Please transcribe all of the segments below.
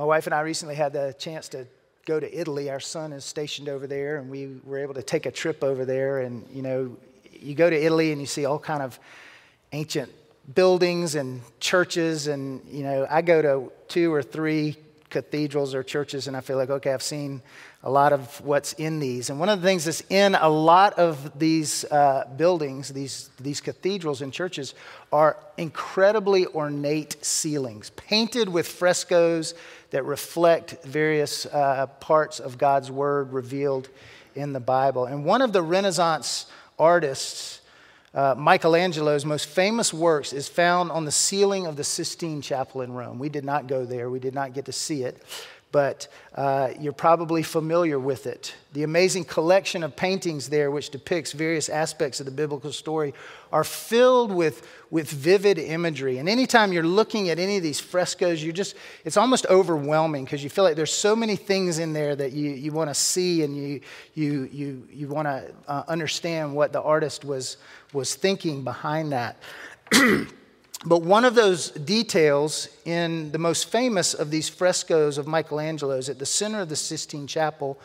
My wife and I recently had the chance to go to Italy. Our son is stationed over there, and we were able to take a trip over there. And you know, you go to Italy and you see all kind of ancient buildings and churches, and you know, I go to two or three cathedrals or churches, and I feel like, okay, I've seen a lot of what's in these. And one of the things that's in a lot of these uh, buildings, these, these cathedrals and churches, are incredibly ornate ceilings, painted with frescoes that reflect various uh, parts of God's Word revealed in the Bible. And one of the Renaissance artists, uh, Michelangelo's most famous works is found on the ceiling of the Sistine Chapel in Rome. We did not go there, we did not get to see it, but uh, you're probably familiar with it. The amazing collection of paintings there, which depicts various aspects of the biblical story, are filled with, with vivid imagery. And anytime you're looking at any of these frescoes, you just, it's almost overwhelming because you feel like there's so many things in there that you, you want to see and you, you, you, you want to uh, understand what the artist was, was thinking behind that. but one of those details in the most famous of these frescoes of Michelangelo's at the center of the Sistine Chapel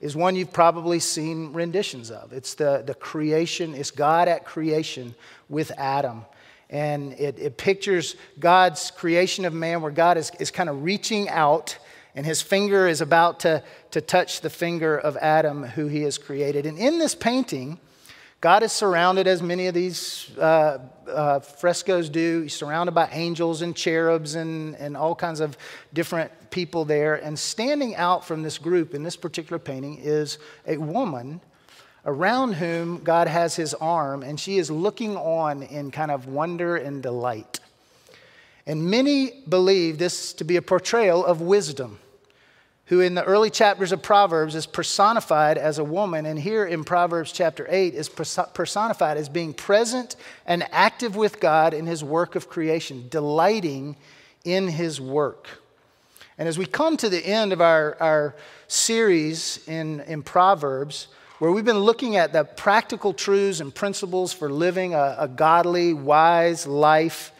is one you've probably seen renditions of. It's the, the creation, it's God at creation with Adam. And it, it pictures God's creation of man where God is, is kind of reaching out and his finger is about to, to touch the finger of Adam, who he has created. And in this painting, God is surrounded, as many of these uh, uh, frescoes do. He's surrounded by angels and cherubs and, and all kinds of different people there. And standing out from this group in this particular painting is a woman around whom God has his arm, and she is looking on in kind of wonder and delight. And many believe this to be a portrayal of wisdom who in the early chapters of Proverbs is personified as a woman, and here in Proverbs chapter 8 is personified as being present and active with God in his work of creation, delighting in his work. And as we come to the end of our, our series in, in Proverbs, where we've been looking at the practical truths and principles for living a, a godly, wise life,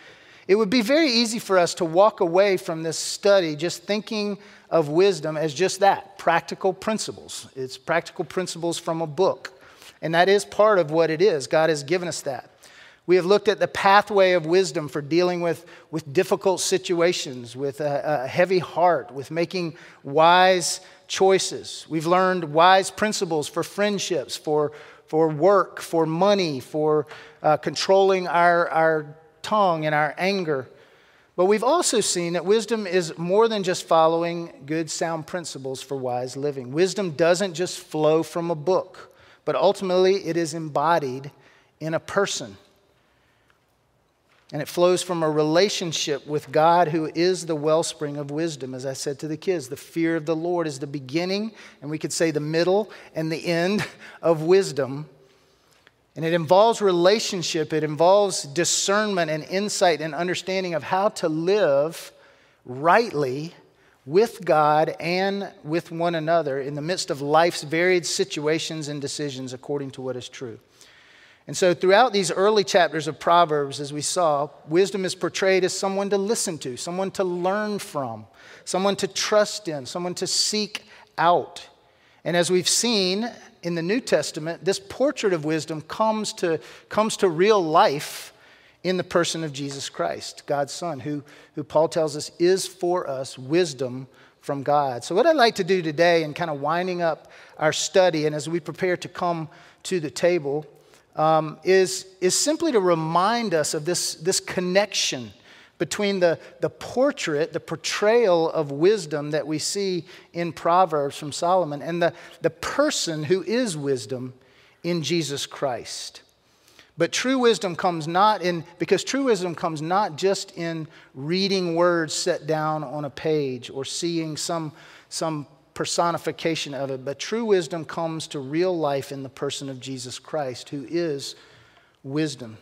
it would be very easy for us to walk away from this study just thinking of wisdom as just that practical principles. It's practical principles from a book. And that is part of what it is. God has given us that. We have looked at the pathway of wisdom for dealing with, with difficult situations, with a, a heavy heart, with making wise choices. We've learned wise principles for friendships, for, for work, for money, for uh, controlling our, our tongue and our anger. But we've also seen that wisdom is more than just following good, sound principles for wise living. Wisdom doesn't just flow from a book, but ultimately it is embodied in a person. And it flows from a relationship with God, who is the wellspring of wisdom. As I said to the kids, the fear of the Lord is the beginning, and we could say the middle and the end of wisdom. And it involves relationship, it involves discernment and insight and understanding of how to live rightly with God and with one another in the midst of life's varied situations and decisions according to what is true. And so, throughout these early chapters of Proverbs, as we saw, wisdom is portrayed as someone to listen to, someone to learn from, someone to trust in, someone to seek out. And as we've seen, in the New Testament, this portrait of wisdom comes to, comes to real life in the person of Jesus Christ, God's Son, who, who Paul tells us is for us wisdom from God. So, what I'd like to do today, in kind of winding up our study, and as we prepare to come to the table, um, is, is simply to remind us of this, this connection between the, the portrait, the portrayal of wisdom that we see in Proverbs from Solomon, and the, the person who is wisdom in Jesus Christ. But true wisdom comes not in, because true wisdom comes not just in reading words set down on a page or seeing some, some personification of it, but true wisdom comes to real life in the person of Jesus Christ, who is wisdom.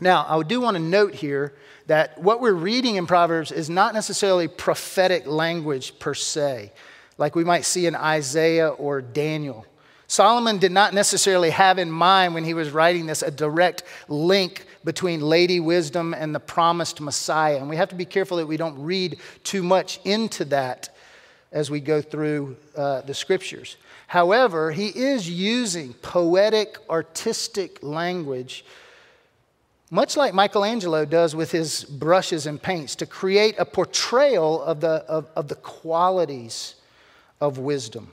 Now, I do want to note here that what we're reading in Proverbs is not necessarily prophetic language per se, like we might see in Isaiah or Daniel. Solomon did not necessarily have in mind when he was writing this a direct link between Lady Wisdom and the promised Messiah. And we have to be careful that we don't read too much into that as we go through uh, the scriptures. However, he is using poetic, artistic language, much like Michelangelo does with his brushes and paints, to create a portrayal of the, of, of the qualities of wisdom.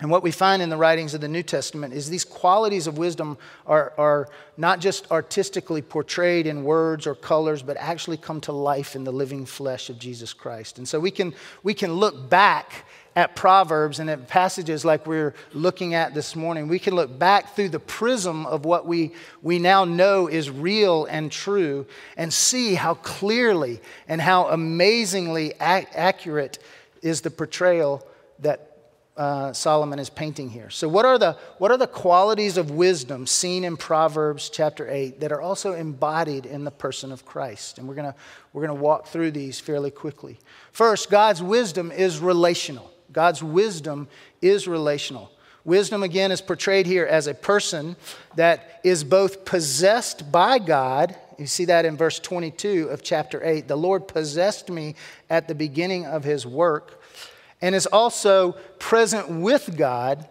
And what we find in the writings of the New Testament is these qualities of wisdom are, are not just artistically portrayed in words or colors, but actually come to life in the living flesh of Jesus Christ. And so we can, we can look back at Proverbs and at passages like we're looking at this morning. We can look back through the prism of what we, we now know is real and true and see how clearly and how amazingly ac- accurate is the portrayal that uh, Solomon is painting here. So, what are, the, what are the qualities of wisdom seen in Proverbs chapter 8 that are also embodied in the person of Christ? And we're going we're going to walk through these fairly quickly. First, God's wisdom is relational. God's wisdom is relational. Wisdom, again, is portrayed here as a person that is both possessed by God. You see that in verse 22 of chapter 8. The Lord possessed me at the beginning of his work and is also present with God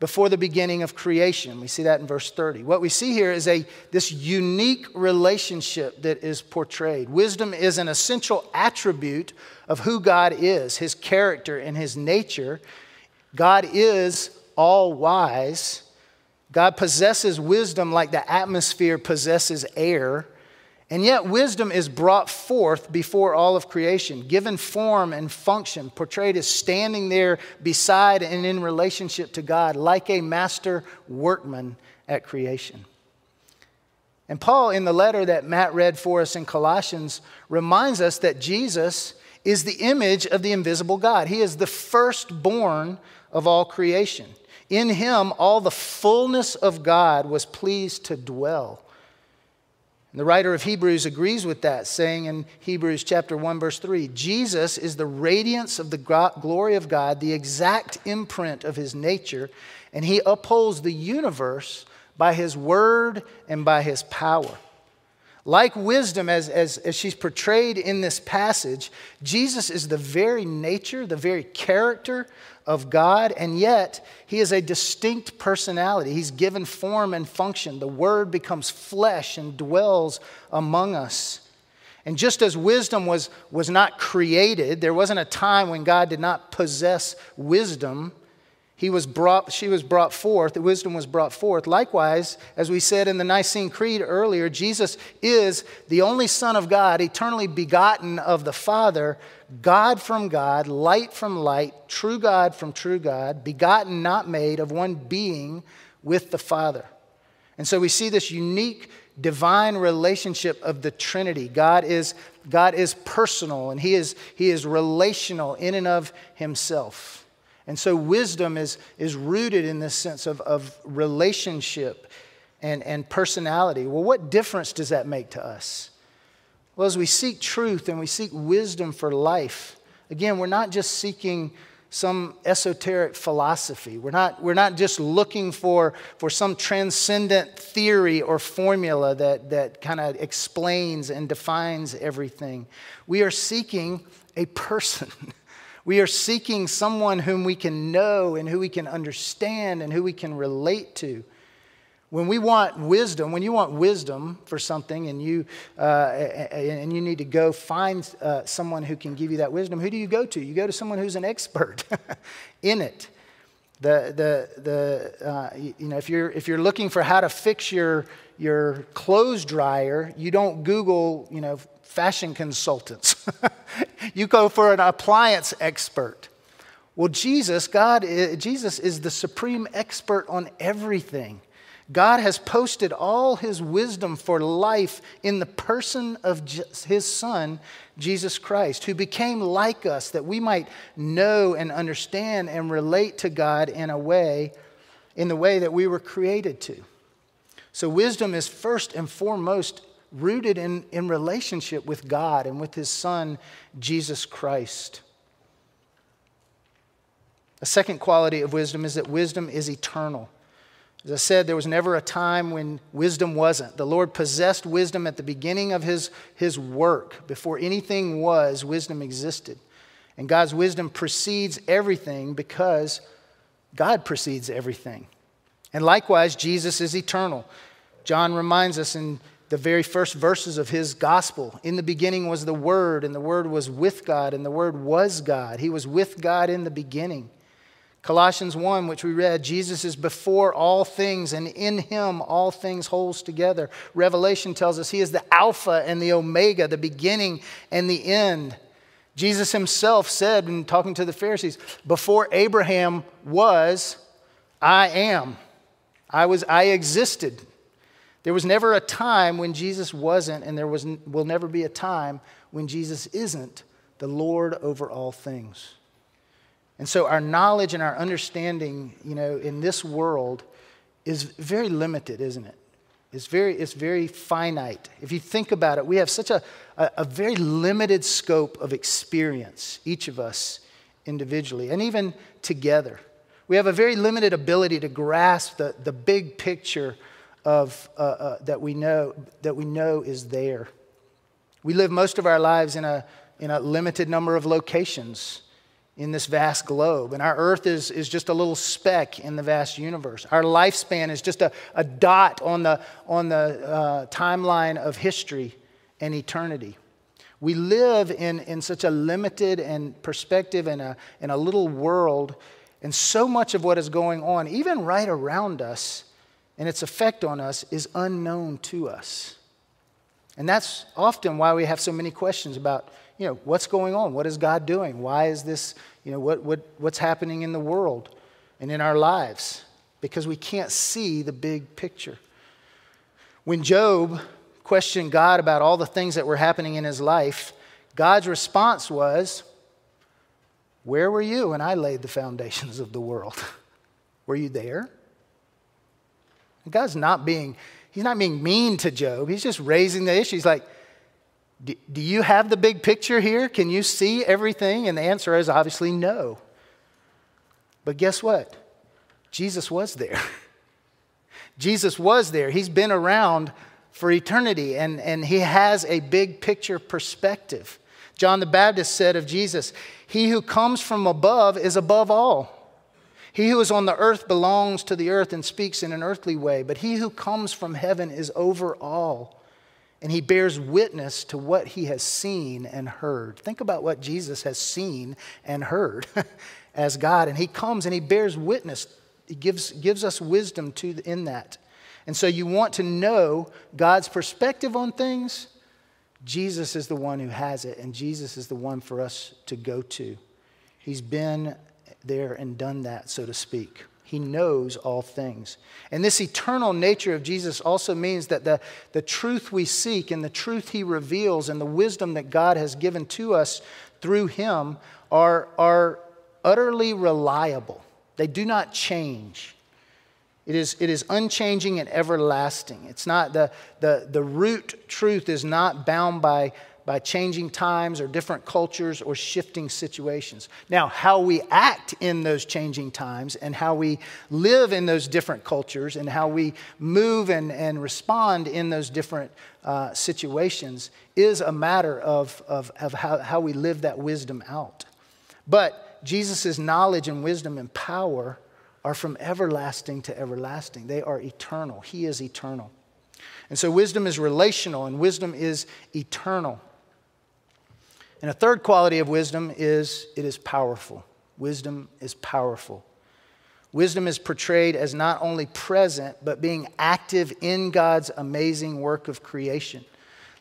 before the beginning of creation. We see that in verse 30. What we see here is a, this unique relationship that is portrayed. Wisdom is an essential attribute of who God is, his character and his nature. God is all wise. God possesses wisdom like the atmosphere possesses air. And yet, wisdom is brought forth before all of creation, given form and function, portrayed as standing there beside and in relationship to God, like a master workman at creation. And Paul, in the letter that Matt read for us in Colossians, reminds us that Jesus is the image of the invisible God. He is the firstborn of all creation. In him, all the fullness of God was pleased to dwell. And the writer of Hebrews agrees with that, saying in Hebrews chapter 1 verse 3, Jesus is the radiance of the glory of God, the exact imprint of his nature, and he upholds the universe by his word and by his power. Like wisdom, as, as, as she's portrayed in this passage, Jesus is the very nature, the very character of God, and yet he is a distinct personality. He's given form and function. The Word becomes flesh and dwells among us. And just as wisdom was, was not created, there wasn't a time when God did not possess wisdom he was brought, she was brought forth, the wisdom was brought forth. Likewise, as we said in the Nicene Creed earlier, Jesus is the only Son of God, eternally begotten of the Father, God from God, light from light, true God from true God, begotten, not made, of one being with the Father. And so we see this unique divine relationship of the Trinity. God is, God is personal and he is, he is relational in and of himself. And so wisdom is, is rooted in this sense of, of relationship and, and personality. Well, what difference does that make to us? Well, as we seek truth and we seek wisdom for life, again, we're not just seeking some esoteric philosophy. We're not, we're not just looking for, for some transcendent theory or formula that, that kind of explains and defines everything. We are seeking a person. We are seeking someone whom we can know and who we can understand and who we can relate to. When we want wisdom, when you want wisdom for something and you, uh, and you need to go find uh, someone who can give you that wisdom, who do you go to? You go to someone who's an expert in it. The, the, the, uh, you know, if, you're, if you're looking for how to fix your, your clothes dryer, you don't Google, you know, fashion consultants. you go for an appliance expert. Well, Jesus, God, Jesus is the supreme expert on everything. God has posted all his wisdom for life in the person of his son, Jesus Christ, who became like us that we might know and understand and relate to God in a way, in the way that we were created to. So, wisdom is first and foremost rooted in, in relationship with God and with his son, Jesus Christ. A second quality of wisdom is that wisdom is eternal. As I said, there was never a time when wisdom wasn't. The Lord possessed wisdom at the beginning of his, his work. Before anything was, wisdom existed. And God's wisdom precedes everything because God precedes everything. And likewise, Jesus is eternal. John reminds us in the very first verses of his gospel In the beginning was the Word, and the Word was with God, and the Word was God. He was with God in the beginning. Colossians 1, which we read, Jesus is before all things, and in him all things holds together. Revelation tells us he is the Alpha and the Omega, the beginning and the end. Jesus himself said, in talking to the Pharisees, Before Abraham was, I am. I was, I existed. There was never a time when Jesus wasn't, and there was, will never be a time when Jesus isn't the Lord over all things. And so our knowledge and our understanding, you know, in this world is very limited, isn't it? It's very, it's very finite. If you think about it, we have such a, a, a very limited scope of experience, each of us individually, and even together. We have a very limited ability to grasp the, the big picture of, uh, uh, that, we know, that we know is there. We live most of our lives in a, in a limited number of locations in this vast globe. And our earth is, is just a little speck in the vast universe. Our lifespan is just a, a dot on the, on the uh, timeline of history and eternity. We live in, in such a limited and perspective in a, in a little world, and so much of what is going on, even right around us, and its effect on us, is unknown to us. And that's often why we have so many questions about you know, what's going on? What is God doing? Why is this, you know, what, what, what's happening in the world and in our lives? Because we can't see the big picture. When Job questioned God about all the things that were happening in his life, God's response was, Where were you when I laid the foundations of the world? were you there? God's not being, he's not being mean to Job. He's just raising the issue. He's like, do, do you have the big picture here? Can you see everything? And the answer is obviously no. But guess what? Jesus was there. Jesus was there. He's been around for eternity and, and he has a big picture perspective. John the Baptist said of Jesus, He who comes from above is above all. He who is on the earth belongs to the earth and speaks in an earthly way, but he who comes from heaven is over all and he bears witness to what he has seen and heard. Think about what Jesus has seen and heard as God, and he comes and he bears witness. He gives, gives us wisdom to, in that. And so you want to know God's perspective on things? Jesus is the one who has it, and Jesus is the one for us to go to. He's been there and done that, so to speak. He knows all things. And this eternal nature of Jesus also means that the, the truth we seek and the truth he reveals and the wisdom that God has given to us through him are, are utterly reliable. They do not change. It is, it is unchanging and everlasting. It's not the, the, the root truth is not bound by by changing times or different cultures or shifting situations. Now, how we act in those changing times and how we live in those different cultures and how we move and, and respond in those different uh, situations is a matter of, of, of how, how we live that wisdom out. But Jesus' knowledge and wisdom and power are from everlasting to everlasting, they are eternal. He is eternal. And so wisdom is relational and wisdom is eternal. And a third quality of wisdom is it is powerful. Wisdom is powerful. Wisdom is portrayed as not only present, but being active in God's amazing work of creation.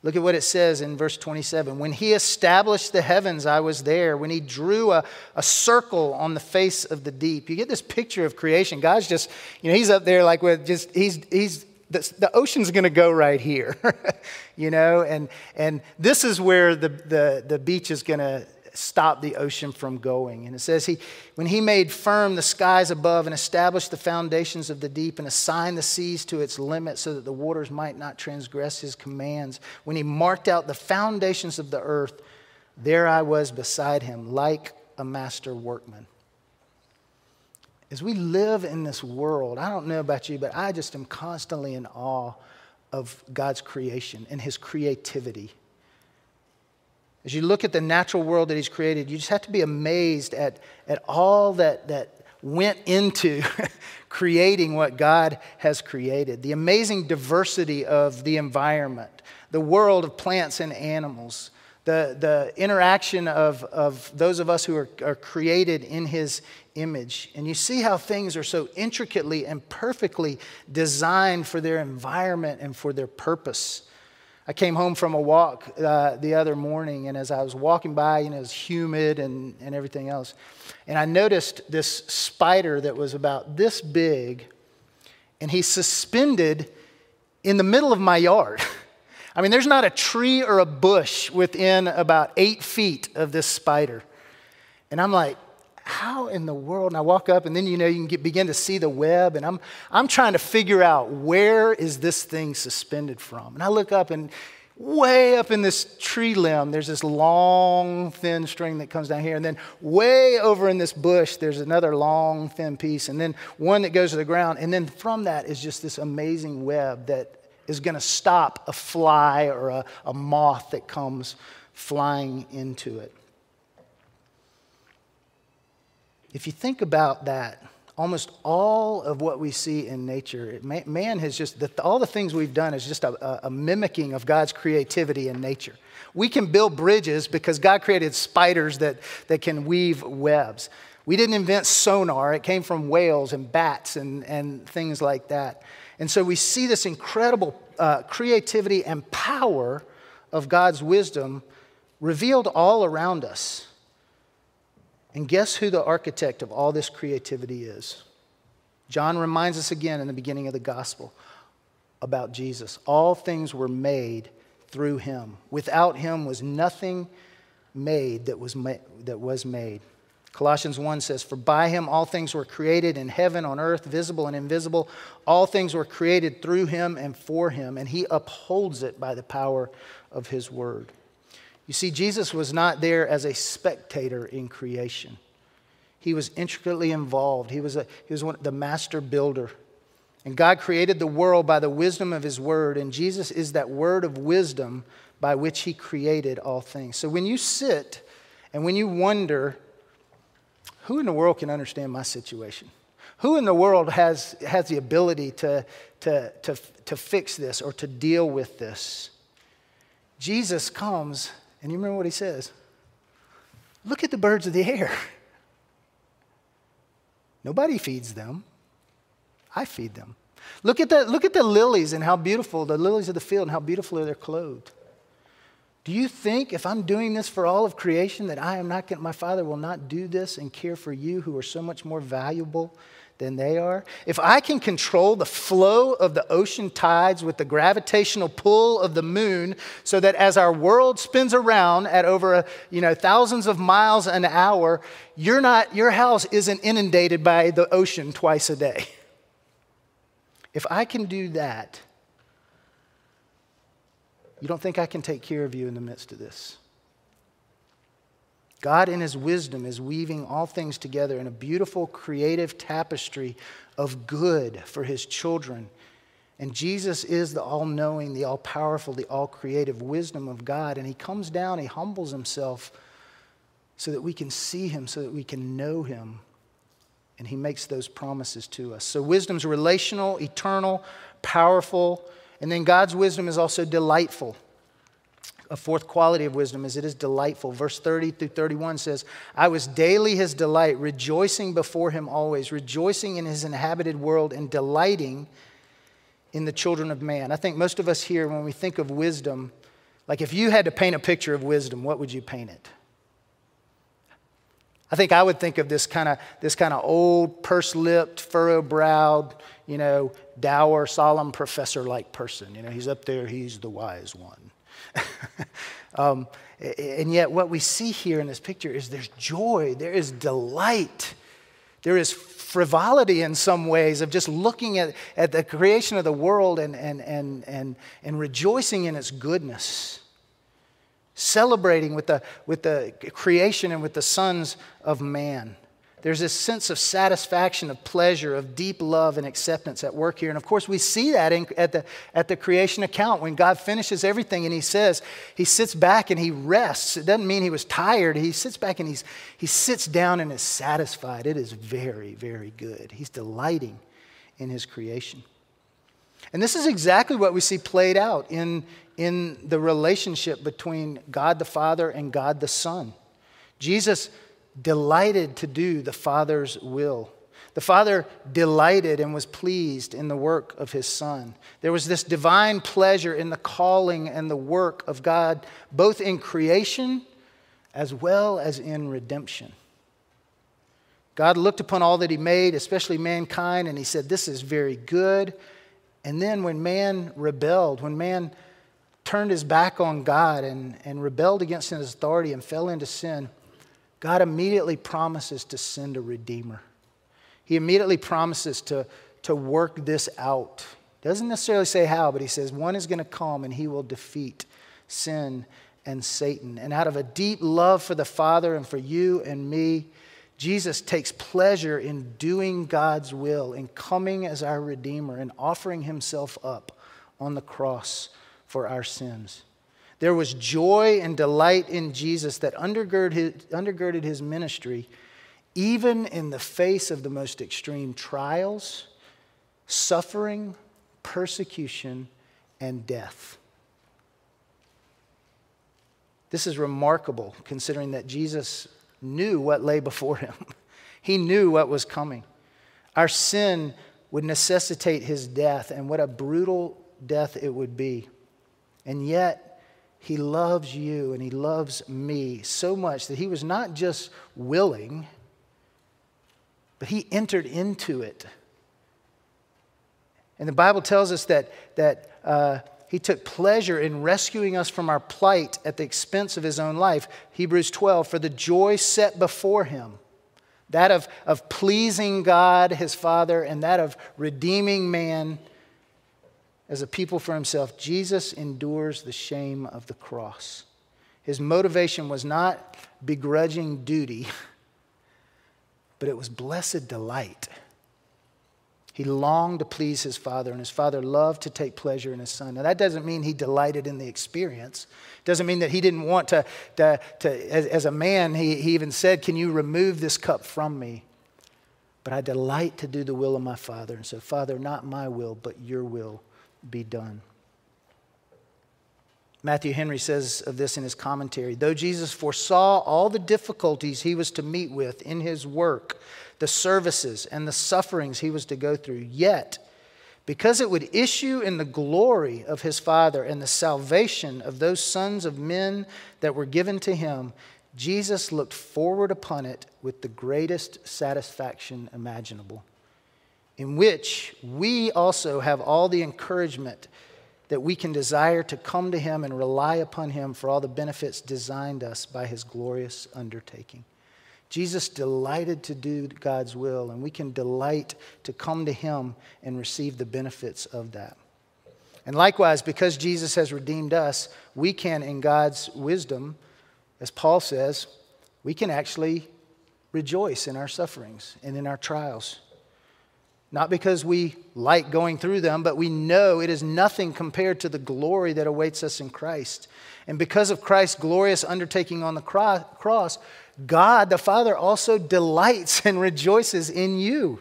Look at what it says in verse 27. When he established the heavens, I was there. When he drew a, a circle on the face of the deep. You get this picture of creation. God's just, you know, he's up there like with just, he's, he's the, the ocean's going to go right here, you know, and, and this is where the, the, the beach is going to stop the ocean from going. And it says, he, when he made firm the skies above and established the foundations of the deep and assigned the seas to its limit so that the waters might not transgress his commands, when he marked out the foundations of the earth, there I was beside him like a master workman. As we live in this world, I don't know about you, but I just am constantly in awe of God's creation and his creativity. As you look at the natural world that he's created, you just have to be amazed at, at all that, that went into creating what God has created. The amazing diversity of the environment, the world of plants and animals, the, the interaction of, of those of us who are, are created in his image. And you see how things are so intricately and perfectly designed for their environment and for their purpose. I came home from a walk uh, the other morning, and as I was walking by, you know, it was humid and, and everything else. And I noticed this spider that was about this big, and he's suspended in the middle of my yard. I mean, there's not a tree or a bush within about eight feet of this spider. And I'm like, how in the world? And I walk up, and then you know you can get, begin to see the web, and I'm I'm trying to figure out where is this thing suspended from. And I look up, and way up in this tree limb, there's this long, thin string that comes down here, and then way over in this bush, there's another long, thin piece, and then one that goes to the ground, and then from that is just this amazing web that is going to stop a fly or a, a moth that comes flying into it. If you think about that, almost all of what we see in nature, man has just, all the things we've done is just a, a, mimicking of God's creativity in nature. We can build bridges because God created spiders that, that can weave webs. We didn't invent sonar, it came from whales and bats and, and things like that. And so we see this incredible uh, creativity and power of God's wisdom revealed all around us. And guess who the architect of all this creativity is? John reminds us again in the beginning of the gospel about Jesus. All things were made through him. Without him was nothing made that was, ma- that was made. Colossians 1 says, For by him all things were created in heaven, on earth, visible and invisible. All things were created through him and for him, and he upholds it by the power of his word. You see, Jesus was not there as a spectator in creation. He was intricately involved. He was, a, he was one, the master builder. And God created the world by the wisdom of his word, and Jesus is that word of wisdom by which he created all things. So when you sit and when you wonder, who in the world can understand my situation? Who in the world has, has the ability to, to, to, to fix this or to deal with this? Jesus comes, and you remember what he says? Look at the birds of the air. Nobody feeds them. I feed them. Look at, the, look at the lilies and how beautiful, the lilies of the field, and how beautifully they're clothed. Do you think if I'm doing this for all of creation that I am not going my father will not do this and care for you who are so much more valuable than they are? If I can control the flow of the ocean tides with the gravitational pull of the moon so that as our world spins around at over a, you know thousands of miles an hour, you're not your house isn't inundated by the ocean twice a day. If I can do that, you don't think I can take care of you in the midst of this? God, in His wisdom, is weaving all things together in a beautiful, creative tapestry of good for His children. And Jesus is the all knowing, the all powerful, the all creative wisdom of God. And He comes down, He humbles Himself so that we can see Him, so that we can know Him. And He makes those promises to us. So, wisdom's relational, eternal, powerful, and then God's wisdom is also delightful. A fourth quality of wisdom is it is delightful. Verse 30 through 31 says, I was daily his delight, rejoicing before him always, rejoicing in his inhabited world, and delighting in the children of man. I think most of us here, when we think of wisdom, like if you had to paint a picture of wisdom, what would you paint it? I think I would think of this kind of this kind of old, purse-lipped, furrow-browed, you know, dour, solemn professor-like person. You know, he's up there, he's the wise one. um, and yet, what we see here in this picture is there's joy, there is delight, there is frivolity in some ways of just looking at, at the creation of the world and, and, and, and, and rejoicing in its goodness celebrating with the, with the creation and with the sons of man. There's this sense of satisfaction, of pleasure, of deep love and acceptance at work here. And of course, we see that in, at, the, at the creation account when God finishes everything and he says, he sits back and he rests. It doesn't mean he was tired. He sits back and he's, he sits down and is satisfied. It is very, very good. He's delighting in his creation. And this is exactly what we see played out in, in the relationship between God the Father and God the Son. Jesus delighted to do the Father's will. The Father delighted and was pleased in the work of His Son. There was this divine pleasure in the calling and the work of God, both in creation as well as in redemption. God looked upon all that He made, especially mankind, and He said, This is very good. And then when man rebelled, when man turned his back on God and, and rebelled against his authority and fell into sin, God immediately promises to send a redeemer. He immediately promises to, to work this out. Doesn't necessarily say how, but he says one is going to come and he will defeat sin and Satan. And out of a deep love for the Father and for you and me, Jesus takes pleasure in doing God's will, in coming as our Redeemer and offering himself up on the cross for our sins. There was joy and delight in Jesus that undergirded his, undergirded his ministry, even in the face of the most extreme trials, suffering, persecution, and death. This is remarkable considering that Jesus knew what lay before him. he knew what was coming. Our sin would necessitate his death, and what a brutal death it would be. And yet, he loves you and He loves me so much that He was not just willing, but He entered into it. And the Bible tells us that, that uh, He took pleasure in rescuing us from our plight at the expense of His own life. Hebrews 12, for the joy set before Him that of, of pleasing God, his Father, and that of redeeming man as a people for himself, Jesus endures the shame of the cross. His motivation was not begrudging duty, but it was blessed delight. He longed to please his father, and his father loved to take pleasure in his son. Now, that doesn't mean he delighted in the experience. It doesn't mean that he didn't want to, to, to as, as, a man, he, he even said, Can you remove this cup from me? But I delight to do the will of my father. And so, Father, not my will, but your will be done. Matthew Henry says of this in his commentary though Jesus foresaw all the difficulties he was to meet with in his work, the services, and the sufferings he was to go through, yet, because it would issue in the glory of his Father and the salvation of those sons of men that were given to him, Jesus looked forward upon it with the greatest satisfaction imaginable in which we also have all the encouragement that we can desire to come to Him and rely upon Him for all the benefits designed us by His glorious undertaking. Jesus delighted to do God's will, and we can delight to come to Him and receive the benefits of that. And likewise, because Jesus has redeemed us, we can, in God's wisdom, as Paul says, we can actually rejoice in our sufferings and in our trials not because we like going through them, but we know it is nothing compared to the glory that awaits us in Christ. And because of Christ's glorious undertaking on the cross, God the Father also delights and rejoices in you.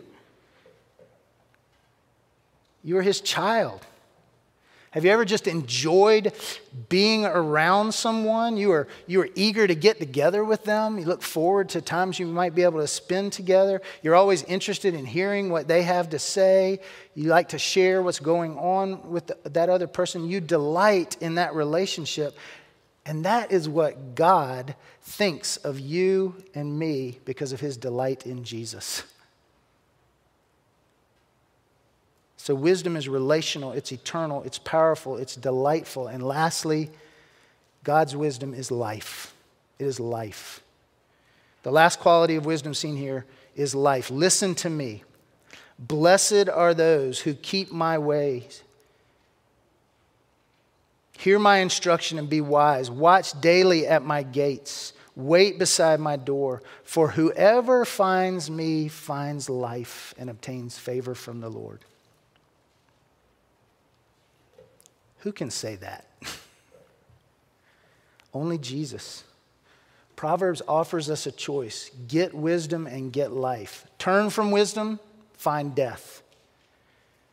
You are his child. Have you ever just enjoyed being around someone? You are, you are eager to get together with them. You look forward to times you might be able to spend together. You're always interested in hearing what they have to say. You like to share what's going on with the, that other person. You delight in that relationship. And that is what God thinks of you and me because of his delight in Jesus. So, wisdom is relational, it's eternal, it's powerful, it's delightful. And lastly, God's wisdom is life. It is life. The last quality of wisdom seen here is life. Listen to me. Blessed are those who keep my ways. Hear my instruction and be wise. Watch daily at my gates wait beside my door, for whoever finds me finds life and obtains favor from the Lord. Who can say that? Only Jesus. Proverbs offers us a choice get wisdom and get life. Turn from wisdom, find death.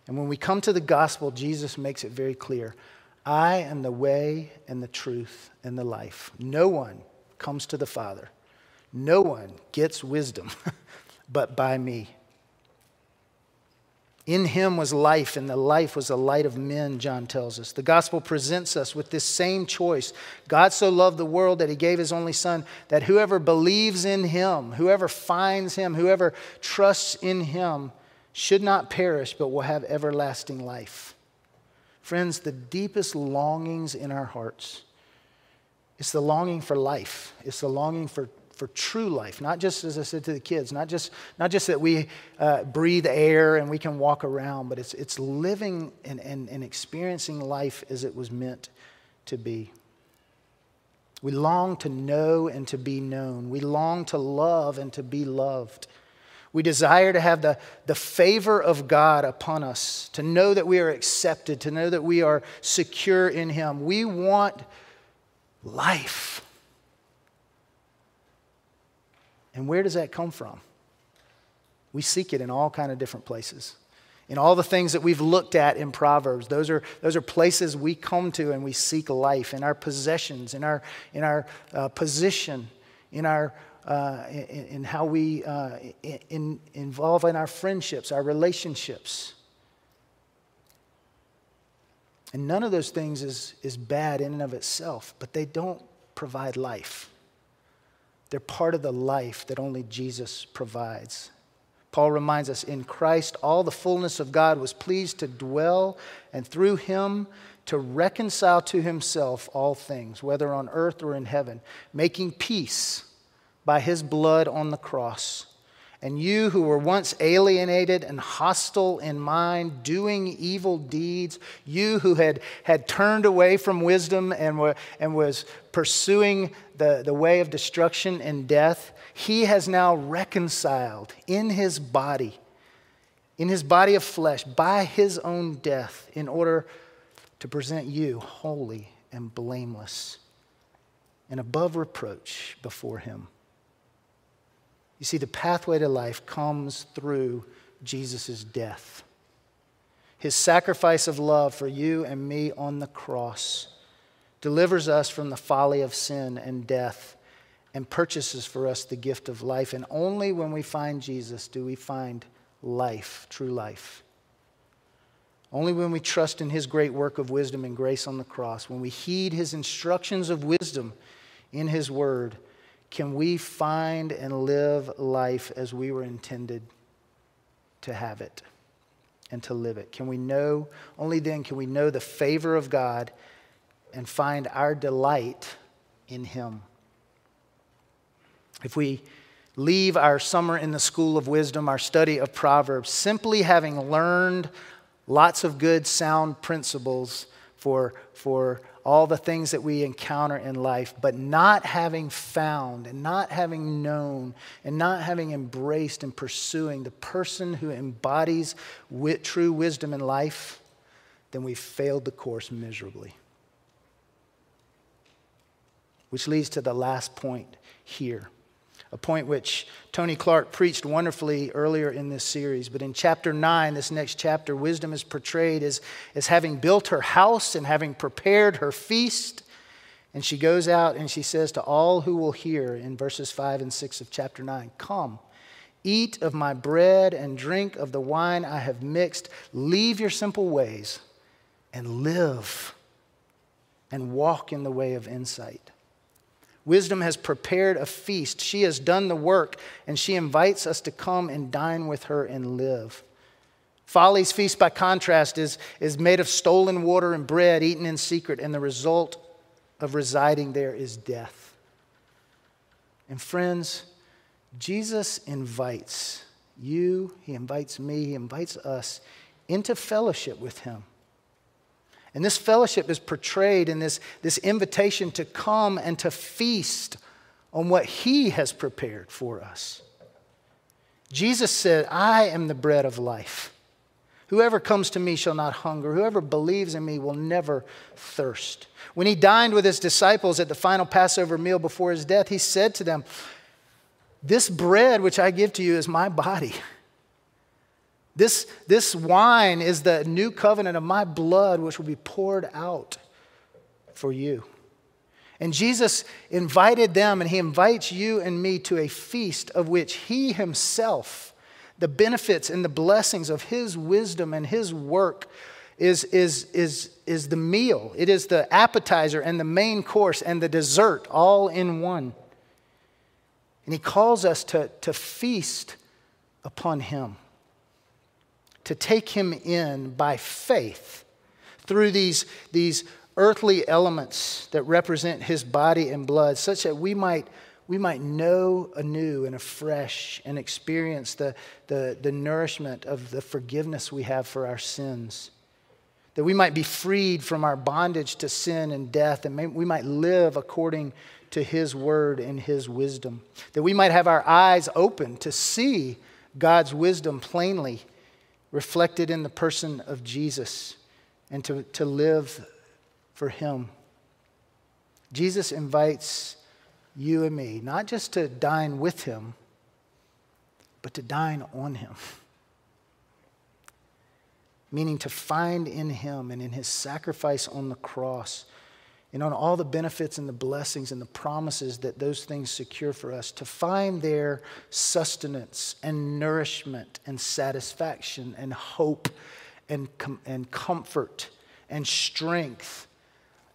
And when we come to the gospel, Jesus makes it very clear I am the way and the truth and the life. No one comes to the Father, no one gets wisdom but by me. In him was life, and the life was the light of men, John tells us. The gospel presents us with this same choice. God so loved the world that he gave his only son, that whoever believes in him, whoever finds him, whoever trusts in him, should not perish, but will have everlasting life. Friends, the deepest longings in our hearts, it's the longing for life, it's the longing for for true life, not just as I said to the kids, not just, not just that we uh, breathe air and we can walk around, but it's, it's living and, and, and experiencing life as it was meant to be. We long to know and to be known. We long to love and to be loved. We desire to have the, the favor of God upon us, to know that we are accepted, to know that we are secure in Him. We want life. And where does that come from? We seek it in all kind of different places. In all the things that we've looked at in Proverbs, those are, those are places we come to and we seek life in our possessions, in our, in our uh, position, in, our, uh, in, in, how we uh, in, involve in our friendships, our relationships. And none of those things is, is bad in and of itself, but they don't provide life. They're part of the life that only Jesus provides. Paul reminds us in Christ, all the fullness of God was pleased to dwell, and through him to reconcile to himself all things, whether on earth or in heaven, making peace by his blood on the cross and you who were once alienated and hostile in mind, doing evil deeds, you who had, had turned away from wisdom and, were, and was pursuing the, the way of destruction and death, he has now reconciled in his body, in his body of flesh, by his own death, in order to present you holy and blameless and above reproach before him. You see, the pathway to life comes through Jesus' death. His sacrifice of love for you and me on the cross delivers us from the folly of sin and death and purchases for us the gift of life. And only when we find Jesus do we find life, true life. Only when we trust in his great work of wisdom and grace on the cross, when we heed his instructions of wisdom in his word, can we find and live life as we were intended to have it and to live it? Can we know, only then can we know the favor of God and find our delight in Him? If we leave our summer in the school of wisdom, our study of Proverbs, simply having learned lots of good, sound principles for, for all the things that we encounter in life, but not having found and not having known and not having embraced and pursuing the person who embodies true wisdom in life, then we've failed the course miserably. Which leads to the last point here a point which Tony Clark preached wonderfully earlier in this series. But in chapter 9, this next chapter, wisdom is portrayed as, as having built her house and having prepared her feast. And she goes out and she says to all who will hear in verses 5 and 6 of chapter 9 Come, eat of my bread and drink of the wine I have mixed. Leave your simple ways and live and walk in the way of insight. Wisdom has prepared a feast. She has done the work, and she invites us to come and dine with her and live. Folly's feast, by contrast, is, is made of stolen water and bread eaten in secret, and the result of residing there is death. And friends, Jesus invites you, he invites me, he invites us into fellowship with him. And this fellowship is portrayed in this, this invitation to come and to feast on what He has prepared for us. Jesus said, I am the bread of life. Whoever comes to me shall not hunger. Whoever believes in me will never thirst. When he dined with his disciples at the final Passover meal before his death, he said to them, This bread which I give to you is my body. This, this wine is the new covenant of my blood, which will be poured out for you. And Jesus invited them, and he invites you and me to a feast of which he himself, the benefits and the blessings of his wisdom and his work, is, is, is, is the meal. It is the appetizer and the main course and the dessert all in one. And he calls us to, to feast upon him to take him in by faith through these, these earthly elements that represent his body and blood, such that we might, we might know anew and afresh and experience the, the, the nourishment of the forgiveness we have for our sins. That we might be freed from our bondage to sin and death, and may, we might live according to his word and his wisdom. That we might have our eyes open to see God's wisdom plainly reflected in the person of Jesus and to, to live for Him. Jesus invites you and me not just to dine with Him, but to dine on Him. Meaning to find in Him and in His sacrifice on the cross and on all the benefits and the blessings and the promises that those things secure for us, to find their sustenance and nourishment and satisfaction and hope and, com- and comfort and strength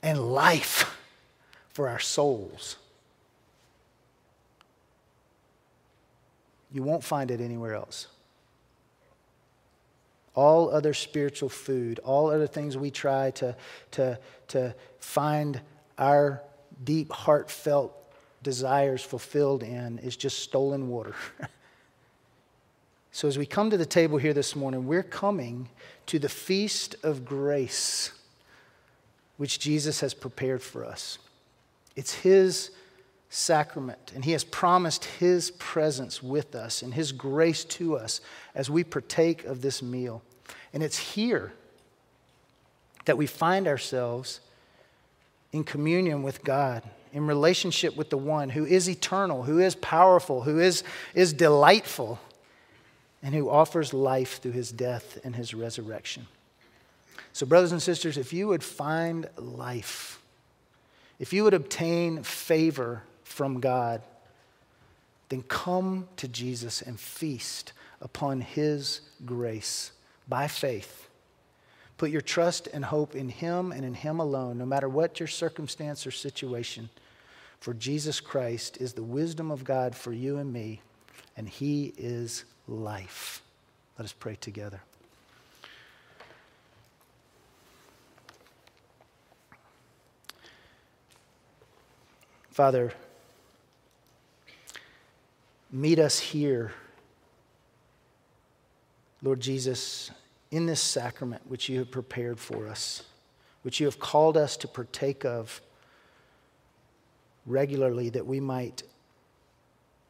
and life for our souls. You won't find it anywhere else all other spiritual food, all other things we try to, to, to find our deep, heartfelt desires fulfilled in is just stolen water. so, as we come to the table here this morning, we're coming to the feast of grace which Jesus has prepared for us. It's His sacrament, and He has promised His presence with us and His grace to us as we partake of this meal. And it's here that we find ourselves in communion with God, in relationship with the one who is eternal, who is powerful, who is, is delightful, and who offers life through his death and his resurrection. So, brothers and sisters, if you would find life, if you would obtain favor from God, then come to Jesus and feast upon his grace by faith. Put your trust and hope in Him and in Him alone, no matter what your circumstance or situation. For Jesus Christ is the wisdom of God for you and me, and He is life. Let us pray together. Father, meet us here Lord Jesus, in this sacrament which you have prepared for us, which you have called us to partake of regularly, that we might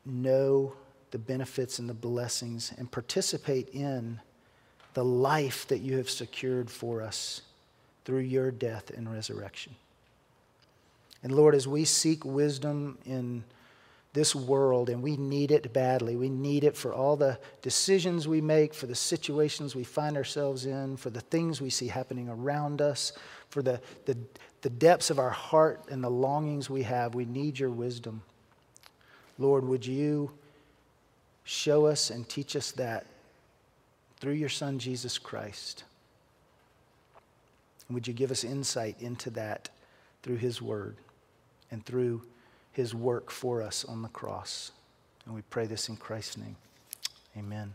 know the benefits and the blessings and participate in the life that you have secured for us through your death and resurrection. And Lord, as we seek wisdom in this world, and we need it badly. We need it for all the decisions we make, for the situations we find ourselves in, for the things we see happening around us, for the, the, the depths of our heart and the longings we have. We need your wisdom. Lord, would you show us and teach us that through your Son, Jesus Christ? And would you give us insight into that through his word and through his work for us on the cross. And we pray this in Christ's name. Amen.